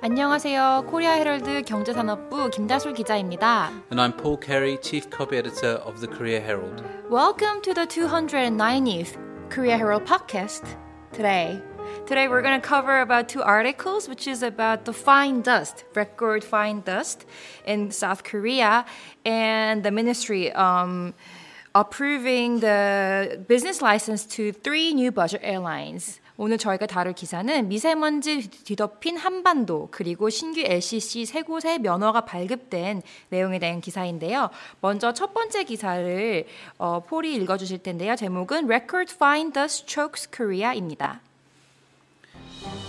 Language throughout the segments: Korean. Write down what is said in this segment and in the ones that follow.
안녕하세요. 코리아 헤럴드 경제산업부 김다솔 기자입니다. And I'm Paul Carey, Chief Copy Editor of the Korea Herald. Welcome to the 290th Korea Herald podcast. Today, today we're going to cover about two articles, which is about the fine dust, record fine dust in South Korea, and the ministry um, approving the business license to three new budget airlines. 오늘 저희가 다룰 기사는 미세먼지 뒤덮인 한반도 그리고 신규 LCC 세 곳의 면허가 발급된 내용에 대한 기사인데요. 먼저 첫 번째 기사를 어, 폴이 읽어주실 텐데요. 제목은 Record Fine Dust Chokes Korea입니다.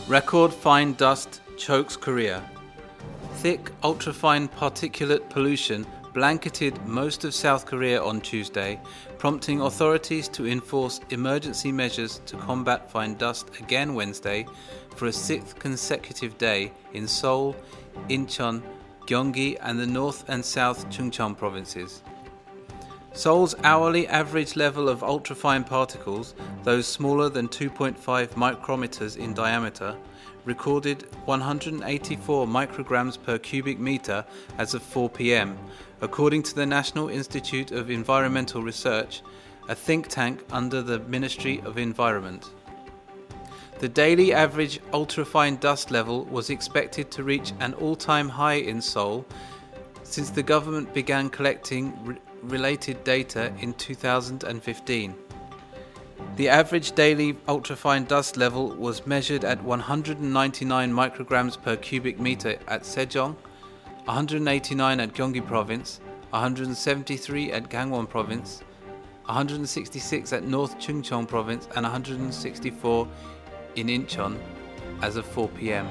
Record fine dust chokes Korea. Thick, ultrafine particulate pollution blanketed most of South Korea on Tuesday, prompting authorities to enforce emergency measures to combat fine dust again Wednesday for a sixth consecutive day in Seoul, Incheon, Gyeonggi, and the North and South Chungcheong provinces. Seoul's hourly average level of ultrafine particles, those smaller than 2.5 micrometers in diameter, recorded 184 micrograms per cubic meter as of 4 pm, according to the National Institute of Environmental Research, a think tank under the Ministry of Environment. The daily average ultrafine dust level was expected to reach an all time high in Seoul since the government began collecting re- related data in 2015. The average daily ultrafine dust level was measured at 199 micrograms per cubic meter at Sejong, 189 at Gyeonggi Province, 173 at Gangwon Province, 166 at North Chungcheong Province, and 164 in Incheon as of 4 p.m.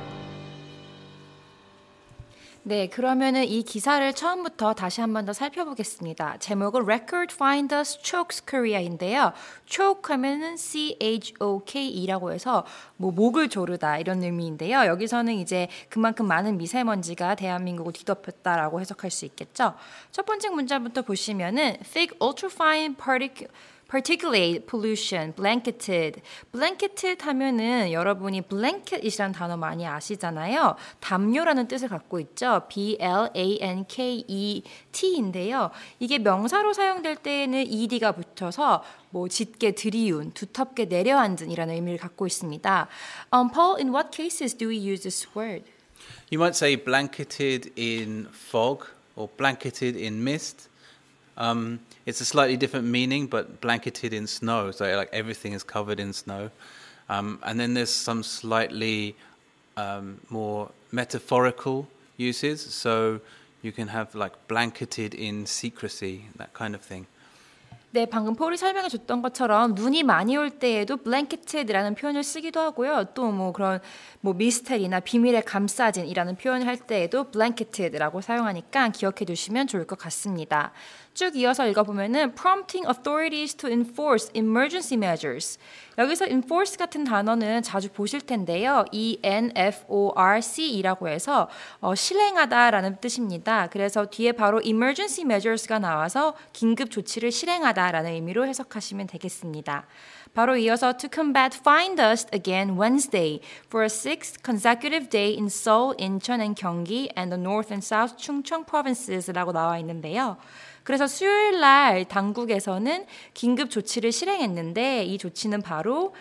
네, 그러면은 이 기사를 처음부터 다시 한 번 더 살펴보겠습니다. 제목은 Record Find Us Chokes Korea인데요. choke 하면은 C-H-O-K-E라고 해서 뭐 목을 조르다 이런 의미인데요. 여기서는 이제 그만큼 많은 미세먼지가 대한민국을 뒤덮였다라고 해석할 수 있겠죠. 첫 번째 문자부터 보시면은 thick ultrafine particle particulate pollution, blanketed. blanketed 하면은 여러분이 blanket이라는 단어 많이 아시잖아요. 담요라는 뜻을 갖고 있죠. B-L-A-N-K-E-T인데요. 이게 명사로 사용될 때에는 ed가 붙어서 뭐 짙게 들이운, 두텁게 내려앉은이라는 의미를 갖고 있습니다. Um, Paul, in what cases do we use this word? You might say blanketed in fog or blanketed in mist. Um, it's a slightly different meaning, but blanketed in snow, so like everything is covered in snow. Um, and then there's some slightly um, more metaphorical uses, so you can have like blanketed in secrecy, that kind of thing. 네, 방금 폴이 설명해 줬던 것처럼 눈이 많이 올 때에도 blanketed라는 표현을 쓰기도 하고요. 또 뭐 그런 뭐 미스테리나 비밀에 감싸진이라는 표현을 할 때에도 blanketed라고 사용하니까 기억해 두시면 좋을 것 같습니다. 쭉 이어서 읽어보면은 prompting authorities to enforce emergency measures. 여기서 enforce 같은 단어는 자주 보실 텐데요. E-N-F-O-R-C이라고 해서 어, 실행하다라는 뜻입니다. 그래서 뒤에 바로 emergency measures가 나와서 긴급 조치를 실행하다 라는 의미로 해석하시면 되겠습니다. 바로 이어서 to combat fine dust again Wednesday for a sixth consecutive day in Seoul, Incheon and Gyeonggi and the North and South Chungcheong provinces라고 나와 있는데요. 그래서 수요일 날 당국에서는 긴급 조치를 실행했는데 이 조치는 바로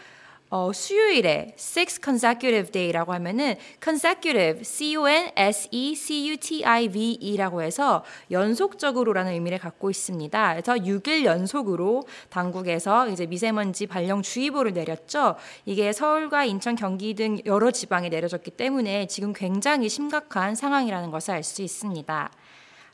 어, 수요일에 six consecutive day라고 하면은 consecutive, C-O-N-S-E-C-U-T-I-V-E라고 해서 연속적으로라는 의미를 갖고 있습니다. 그래서 6일 연속으로 당국에서 이제 미세먼지 발령 주의보를 내렸죠. 이게 서울과 인천, 경기 등 여러 지방에 내려졌기 때문에 지금 굉장히 심각한 상황이라는 것을 알 수 있습니다.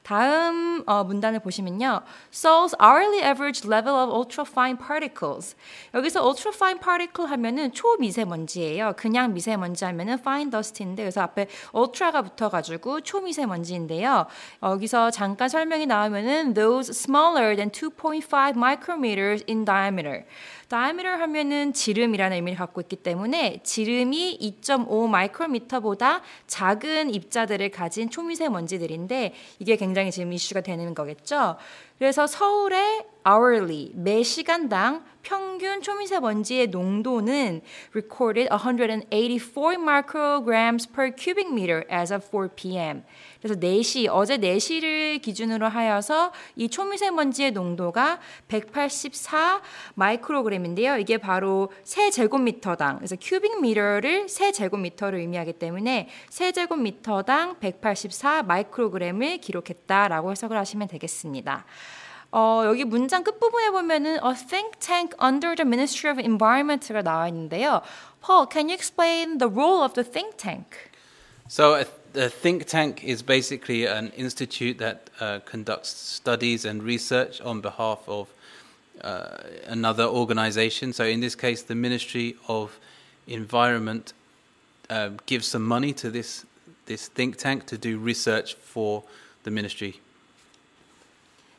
다음 어, 문단을 보시면요. Seoul's hourly average level of ultrafine particles. 여기서 ultrafine particle 하면은 초미세먼지예요. 그냥 미세먼지 하면은 fine dust인데 그래서 앞에 ultra가 붙어가지고 초미세먼지인데요. 여기서 잠깐 설명이 나오면은 those smaller than 2.5 micrometers in diameter. Diameter 하면은 지름이라는 의미를 갖고 있기 때문에 지름이 2.5 마이크로미터보다 작은 입자들을 가진 초미세먼지들인데 이게 굉장히 지금 이슈가 되는 거겠죠. 그래서 서울의 hourly 매 시간당 평균 초미세먼지의 농도는 recorded 184 micrograms per cubic meter as of 4 p.m. 그래서 4시, 어제 4시를 기준으로 하여서 이 초미세먼지의 농도가 184 마이크로그램인데요. 이게 바로 세제곱미터당, 그래서 큐빅 미터를 세제곱미터를 의미하기 때문에 세제곱미터당 184 마이크로그램을 기록했다라고 해석을 하시면 되겠습니다. 어, 여기 문장 끝부분에 보면은 a think tank under the Ministry of Environment가 나와 있는데요. Paul, can you explain the role of the think tank? So, a think tank is basically an institute that uh, conducts studies and research on behalf of uh, another organization. So, in this case, the Ministry of Environment uh, gives some money to this, this think tank to do research for the ministry.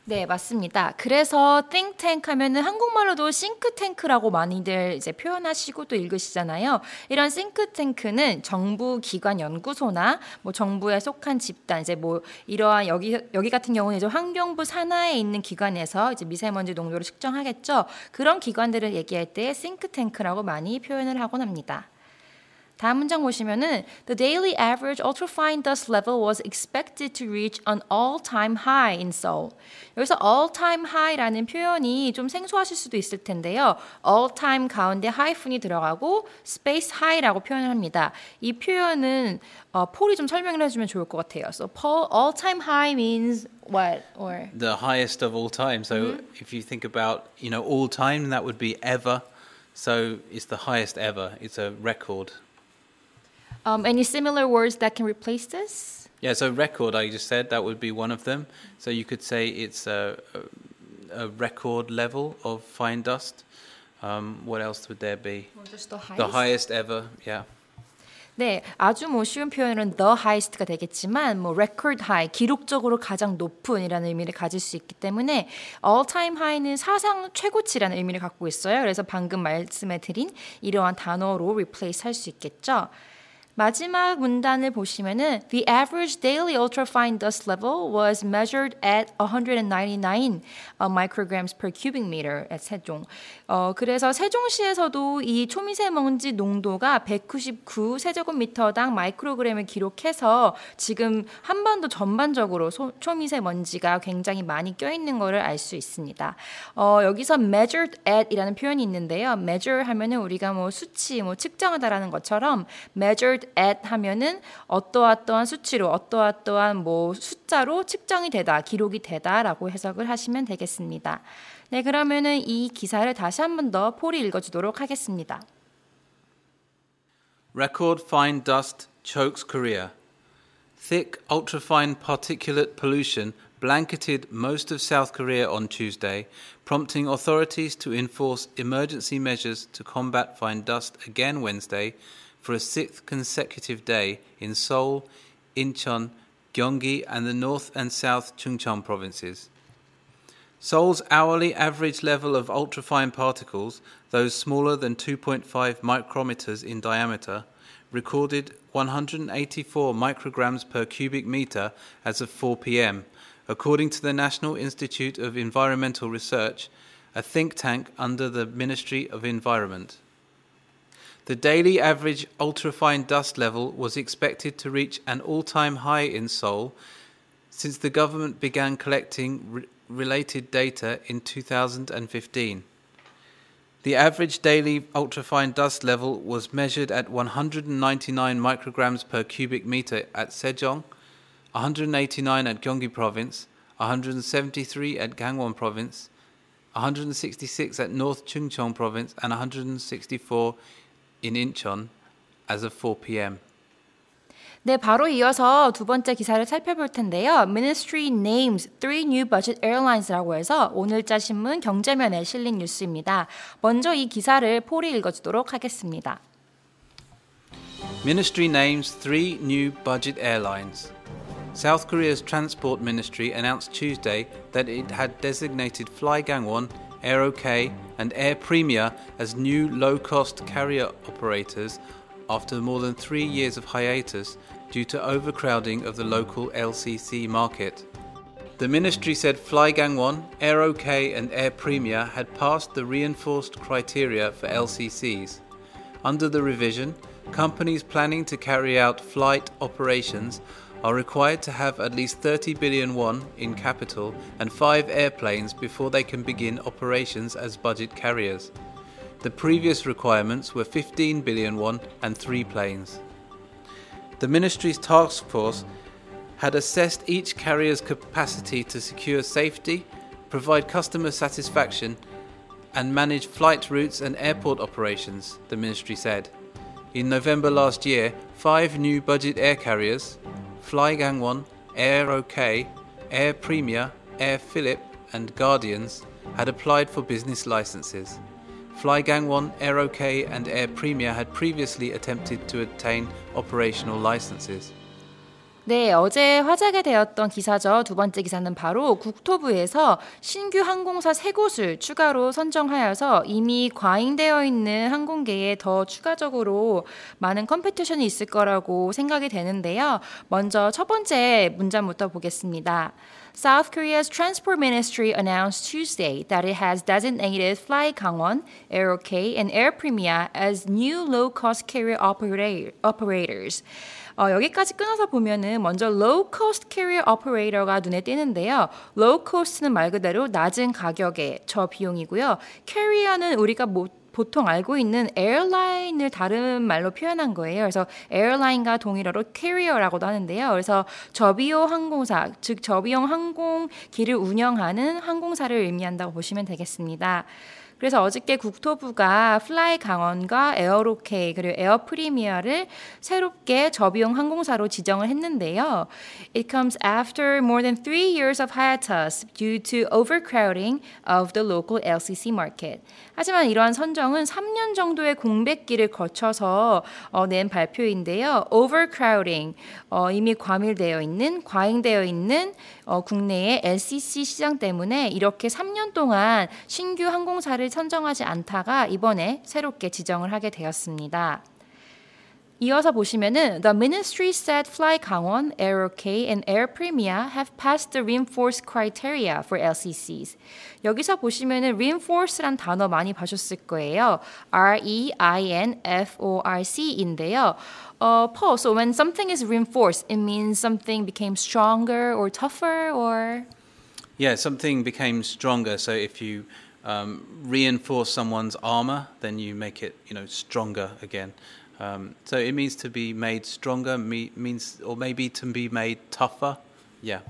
네, 맞습니다. 그래서 think tank 하면은 한국말로도 tank라고 많이들 이제 표현하시고 또 읽으시잖아요. 이런 tank는 정부 기관 연구소나 뭐 정부에 속한 집단 이제 뭐 이러한 여기 여기 같은 경우는 이제 환경부 산하에 있는 기관에서 이제 미세먼지 농도를 측정하겠죠. 그런 기관들을 얘기할 때 tank라고 많이 표현을 하곤 합니다. 다음 문장 보시면은 The daily average ultrafine dust level was expected to reach an all-time high in Seoul. 여기서 all-time high라는 표현이 좀 생소하실 수도 있을 텐데요. all-time 가운데 하이픈이 들어가고 space high라고 표현을 합니다. 이 표현은 어, 폴이 좀 설명을 해주면 좋을 것 같아요. So Paul, all-time high means what or The highest of all time. So, if you think about, you know, all time, that would be ever. So, it's the highest ever. It's a record. Um, any similar words that can replace this? Yeah, so record, I just said, that would be one of them. So you could say it's a, a, record level of fine dust. Um, what else would there be? Just the The highest ever, yeah. 네, 아주 뭐 쉬운 표현은 the highest가 되겠지만 뭐 record high, 기록적으로 가장 높은이라는 의미를 가질 수 있기 때문에 all time high는 사상 최고치라는 의미를 갖고 있어요. 그래서 방금 말씀해 드린 이러한 단어로 replace 할 수 있겠죠. 마지막 문단을 보시면은 the average daily ultrafine dust level was measured at 199 micrograms per cubic meter at 세종. 어, 그래서 세종시에서도 이 초미세먼지 농도가 199 세제곱미터당 마이크로그램을 기록해서 지금 한반도 전반적으로 소, 초미세먼지가 굉장히 많이 껴 있는 것을 알수 있습니다. 어, 여기서 measured at이라는 표현이 있는데요. measure 하면은 우리가 뭐 수치, 뭐 측정하다라는 것처럼 measured at 하면은 어떠어떠한 수치로 어떠어떠한 뭐 숫자로 측정이 되다, 기록이 되다라고 해석을 하시면 되겠습니다. 네, 그러면은 이 기사를 다시 한 번 더 폴이 읽어 주도록 하겠습니다. Record fine dust chokes Korea. Thick, ultrafine particulate pollution blanketed most of South Korea on Tuesday, prompting authorities to enforce emergency measures to combat fine dust again Wednesday for a sixth consecutive day in Seoul, Incheon, Gyeonggi, and the North and South Chungcheong provinces. Seoul's hourly average level of ultrafine particles, those smaller than 2.5 micrometers in diameter, recorded 184 micrograms per cubic meter as of 4 pm, according to the National Institute of Environmental Research, a think tank under the Ministry of Environment. The daily average ultrafine dust level was expected to reach an all time high in Seoul since the government began collecting re- related data in 2015. The average daily ultrafine dust level was measured at 199 micrograms per cubic meter at Sejong, 189 at Gyeonggi province, 173 at Gangwon province, 166 at North Chungcheong province, and 164 in Incheon as of 4 p.m. 네, 바로 이어서 두 번째 기사를 살펴볼 텐데요. Ministry names three new budget airlines라고 해서 오늘자 신문 경제면에 실린 뉴스입니다. 먼저 이 기사를 폴이 읽어주도록 하겠습니다. Ministry names three new budget airlines. South Korea's Transport Ministry announced Tuesday that it had designated Fly Gangwon, Air OK, and Air Premier as new low cost carrier operators after more than three years of hiatus due to overcrowding of the local LCC market. The ministry said Flygang 1, Air OK, and Air Premier had passed the reinforced criteria for LCCs. Under the revision, companies planning to carry out flight operations are required to have at least 30 billion won in capital and 5 airplanes before they can begin operations as budget carriers. The previous requirements were 15 billion won and 3 planes. The ministry's task force had assessed each carrier's capacity to secure safety, provide customer satisfaction, and manage flight routes and airport operations, the ministry said. In November last year, five new budget air carriers, Flygang 1, Air OK, Air Premier, Air Philip, and Guardians, had applied for business licenses. Flygang 1, Air OK, and Air Premier had previously attempted to obtain operational licenses. 네, 어제 화제가 되었던 기사죠. 두 번째 기사는 바로 국토부에서 신규 항공사 세 곳을 추가로 선정하여서 이미 과잉되어 있는 항공계에 더 추가적으로 많은 컴피티션이 있을 거라고 생각이 되는데요. 먼저 첫 번째 문장부터 보겠습니다. South Korea's Transport Ministry announced Tuesday that it has designated Fly Gangwon, Aerok, and Air Premier as new low-cost carrier operator, operators. 어, 여기까지 끊어서 보면은 먼저 low cost carrier operator가 눈에 띄는데요. low cost는 말 그대로 낮은 가격의 저비용이고요. carrier는 우리가 못 보통 알고 있는 에어라인을 다른 말로 표현한 거예요. 그래서 에어라인과 동일어로 캐리어라고도 하는데요. 그래서 저비용 항공사, 즉 저비용 항공기를 운영하는 항공사를 의미한다고 보시면 되겠습니다. 그래서 어저께 국토부가 플라이 강원과 에어로케이 그리고 에어 프리미아를 새롭게 저비용 항공사로 지정을 했는데요. It comes after more than three years of hiatus due to overcrowding of the local LCC market. 하지만 이러한 선정은 3년 정도의 공백기를 거쳐서 어, 낸 발표인데요. overcrowding 어, 이미 과밀되어 있는 과잉되어 있는 어, 국내의 LCC 시장 때문에 이렇게 3년 동안 신규 항공사를 선정하지 않다가 이번에 새롭게 지정을 하게 되었습니다. 이어서 보시면은 The ministry said Fly 강원, Aerok, and Air Premier have passed the reinforced criteria for LCCs. 여기서 보시면은 reinforce란 단어 많이 봐셨을 거예요. R E I N F O R C인데요. Uh, Paul, so when something is reinforced, it means something became stronger or tougher or Yeah, something became stronger. So if you um, reinforce someone's armor, then you make it, you know, stronger again. Um, so it means to be made stronger, me, means or maybe to be made tougher. Yeah.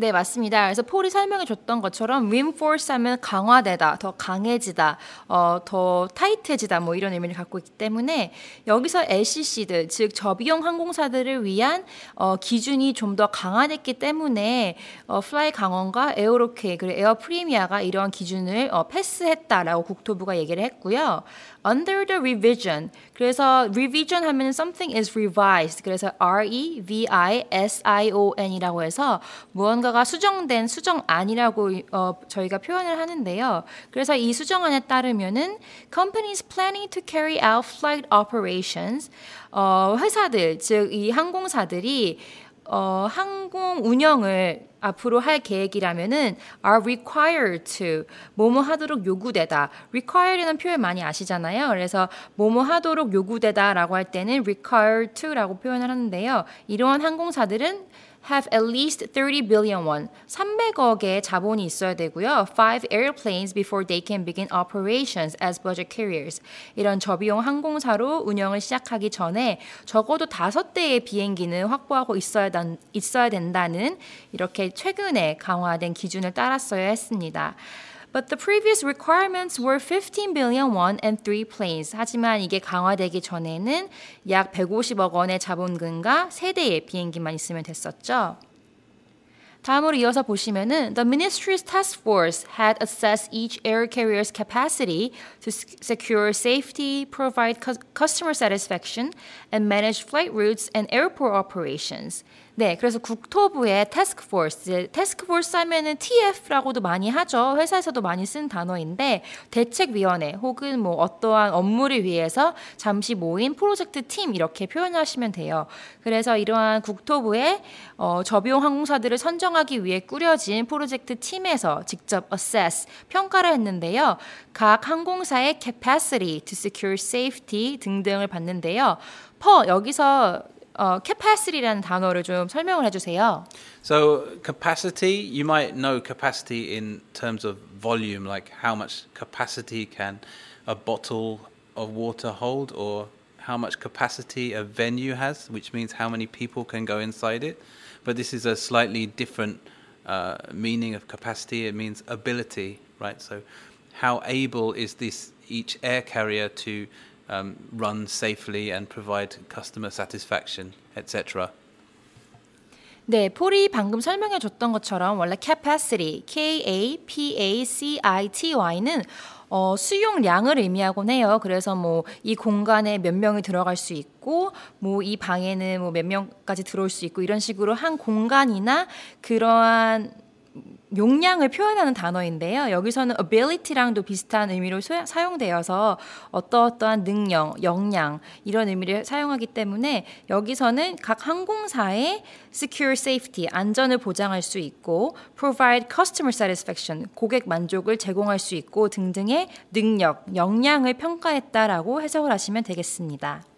네, 맞습니다. 그래서 폴이 설명해 줬던 것처럼 reinforce 하면 강화되다, 더 강해지다, 어, 더 타이트해지다 뭐 이런 의미를 갖고 있기 때문에 여기서 LCC들, 즉 저비용 항공사들을 위한 어, 기준이 좀 더 강화됐기 때문에 어, 플라이 강원과 에어로케이 그리고 에어 프리미아가 이러한 기준을 어, 패스했다라고 국토부가 얘기를 했고요. Under the revision. 그래서 revision 하면 something is revised. 그래서 R E V I S I O N이라고 해서 무언가가 수정된 수정안이라고 어, 저희가 표현을 하는데요. 그래서 이 수정안에 따르면은 companies planning to carry out flight operations 어, 회사들 즉 이 항공사들이 어, 항공 운영을 앞으로 할 계획이라면은 are required to 뭐뭐 하도록 요구되다. required라는 표현 많이 아시잖아요. 그래서 뭐뭐 하도록 요구되다라고 할 때는 required to라고 표현을 하는데요. 이러한 항공사들은 have at least 30 billion won, 300억의 자본이 있어야 되고요. 5 airplanes before they can begin operations as budget carriers. 이런 저비용 항공사로 운영을 시작하기 전에 적어도 5대의 비행기는 확보하고 있어야, 단, 있어야 된다는 이렇게 최근에 강화된 기준을 따랐어야 했습니다. But the previous requirements were 15 billion won and 3 planes. 하지만 이게 강화되기 전에는 약 150억 원의 자본금과 3대의 비행기만 있으면 됐었죠. 다음으로 이어서 보시면은 The ministry's task force had assessed each air carrier's capacity to secure safety, provide cu- customer satisfaction, and manage flight routes and airport operations. 네, 그래서 국토부의 태스크 포스, 태스크 포스 하면은 TF라고도 많이 하죠. 회사에서도 많이 쓴 단어인데 대책위원회 혹은 뭐 어떠한 업무를 위해서 잠시 모인 프로젝트 팀 이렇게 표현하시면 돼요. 그래서 이러한 국토부의 어, 저비용 항공사들을 선정하기 위해 꾸려진 프로젝트 팀에서 직접 assess 평가를 했는데요. 각 항공사의 capacity to secure safety 등등을 봤는데요. 퍼 여기서 어, capacity라는 단어를 좀 설명을 해주세요. So capacity, you might know capacity in terms of volume, like how much capacity can a bottle of water hold, or how much capacity a venue has, which means how many people can go inside it. But this is a slightly different uh, meaning of capacity. It means ability, right? So how able is this each air carrier to um, run safely and provide customer satisfaction, etc. 네, 폴이 방금 설명해 줬던 것처럼 원래 capacity, K-A-P-A-C-I-T-Y는 어, 수용량을 의미하곤 해요. 그래서 뭐 이 공간에 몇 명이 들어갈 수 있고, 뭐 이 방에는 뭐 몇 명까지 들어올 수 있고 이런 식으로 한 공간이나 그러한 용량을 표현하는 단어인데요. 여기서는 ability랑도 비슷한 의미로 소야, 사용되어서 어떠어떠한 능력, 역량 이런 의미를 사용하기 때문에 여기서는 각 항공사의 secure safety 안전을 보장할 수 있고 provide customer satisfaction 고객 만족을 제공할 수 있고 등등의 능력, 역량을 평가했다라고 해석을 하시면 되겠습니다.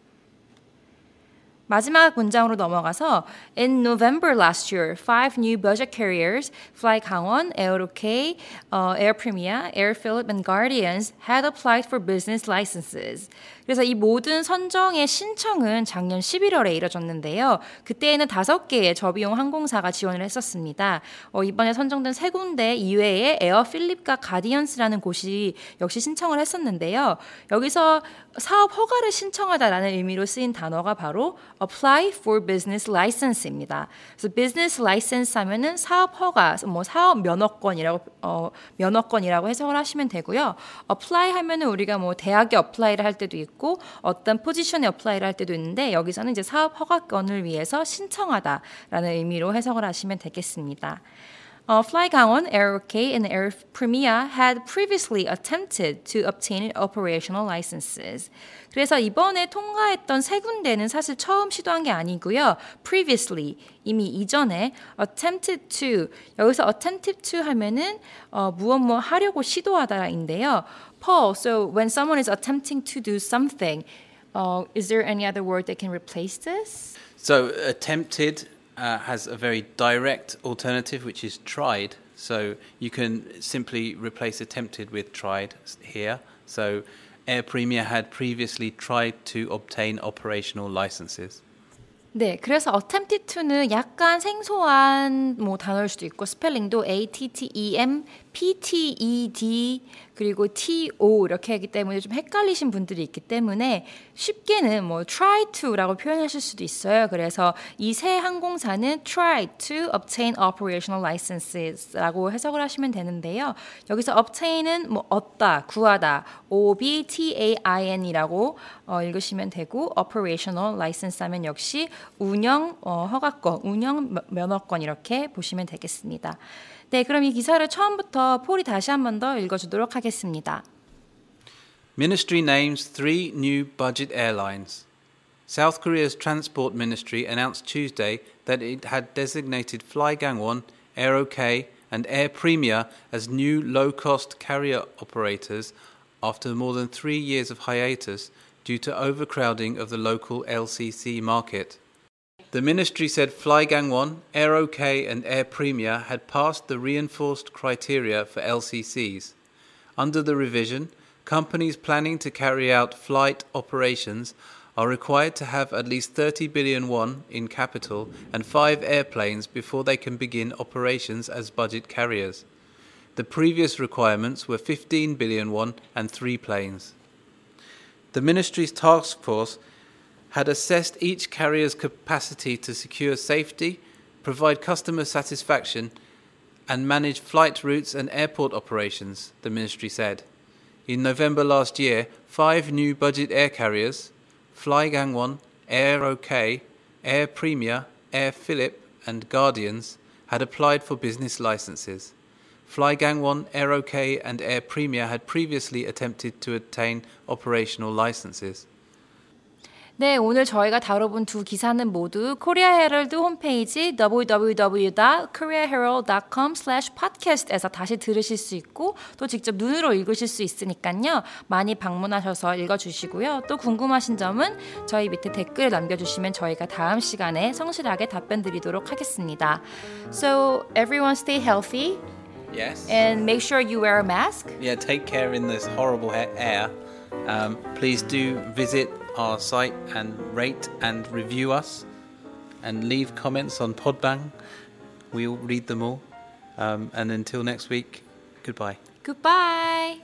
마지막 문장으로 넘어가서 In November last year, five new budget carriers, Fly 강원, Aerokay, uh, Air Premia, Air Philip, and Guardians had applied for business licenses. 그래서 이 모든 선정의 신청은 작년 11월에 이뤄졌는데요. 그때에는 다섯 개의 저비용 항공사가 지원을 했었습니다. 어, 이번에 선정된 세 군데 이외에 에어 필립과 가디언스라는 곳이 역시 신청을 했었는데요. 여기서 사업 허가를 신청하다라는 의미로 쓰인 단어가 바로 apply for business license입니다. 그래서 business license 하면은 사업 허가, 뭐 사업 면허권이라고 어, 면허권이라고 해석을 하시면 되고요. apply 하면은 우리가 뭐 대학에 apply를 할 때도 있고 어떤 포지션에 apply를 할 때도 있는데 여기서는 이제 사업 허가권을 위해서 신청하다라는 의미로 해석을 하시면 되겠습니다. Uh, Fly Gangwon, Air OK, and Air Premia had previously attempted to obtain operational licenses. 그래서 이번에 통과했던 세 군데는 사실 처음 시도한 게 아니고요. previously 이미 이전에 attempted to 여기서 attempted to 하면은 어, 무엇 뭐 하려고 시도하다인데요. Paul, so when someone is attempting to do something, uh, is there any other word that can replace this? So attempted uh, has a very direct alternative, which is tried. So you can simply replace attempted with tried here. So Air Premier had previously tried to obtain operational licenses. 네, 그래서 attempted to는 약간 생소한 뭐 단어일 수도 있고 스펠링도 A T T E M P T E D 그리고 T O 이렇게 하기 때문에 좀 헷갈리신 분들이 있기 때문에 쉽게는 뭐 try to라고 표현하실 수도 있어요. 그래서 이 세 항공사는 try to obtain operational licenses라고 해석을 하시면 되는데요. 여기서 obtain은 뭐 얻다, 구하다, O B T A I N이라고 어, 읽으시면 되고 operational license 하면 역시 운영 어, 허가권, 운영 면허권 이렇게 보시면 되겠습니다. 네, 그럼 이 기사를 처음부터 폴이 다시 한 번 더 읽어주도록 하겠습니다. Ministry names three new budget airlines. South Korea's Transport Ministry announced Tuesday that it had designated Fly Gangwon, Aerokay, and Air Premier as new low-cost carrier operators after more than three years of hiatus due to overcrowding of the local LCC market. The ministry said Flygang 1, Air OK, and Air Premier had passed the reinforced criteria for LCCs. Under the revision, companies planning to carry out flight operations are required to have at least 30 billion won in capital and five airplanes before they can begin operations as budget carriers. The previous requirements were 15 billion won and three planes. The ministry's task force had assessed each carrier's capacity to secure safety, provide customer satisfaction, and manage flight routes and airport operations, the ministry said. In November last year, five new budget air carriers, Fly Gangwon, Air OK, Air Premier, Air Philip, and Guardians had applied for business licenses. Flygang 1, Air OK, and Air Premier had previously attempted to obtain operational licenses. 네, 오늘 저희가 다뤄본 두 기사는 모두 코리아 헤럴드 홈페이지 www.koreaherald.com/podcast에서 다시 들으실 수 있고 또 직접 눈으로 읽으실 수 있으니까요. 많이 방문하셔서 읽어 주시고요. 또 궁금하신 점은 저희 밑에 댓글 남겨 주시면 저희가 다음 시간에 성실하게 답변 드리도록 하겠습니다. So everyone stay healthy Yes. and make sure you wear a mask. yeah, take care in this horrible air. Um, please do visit our site and rate and review us and leave comments on Podbang. We'll read them all. Um, and until next week, goodbye. Goodbye.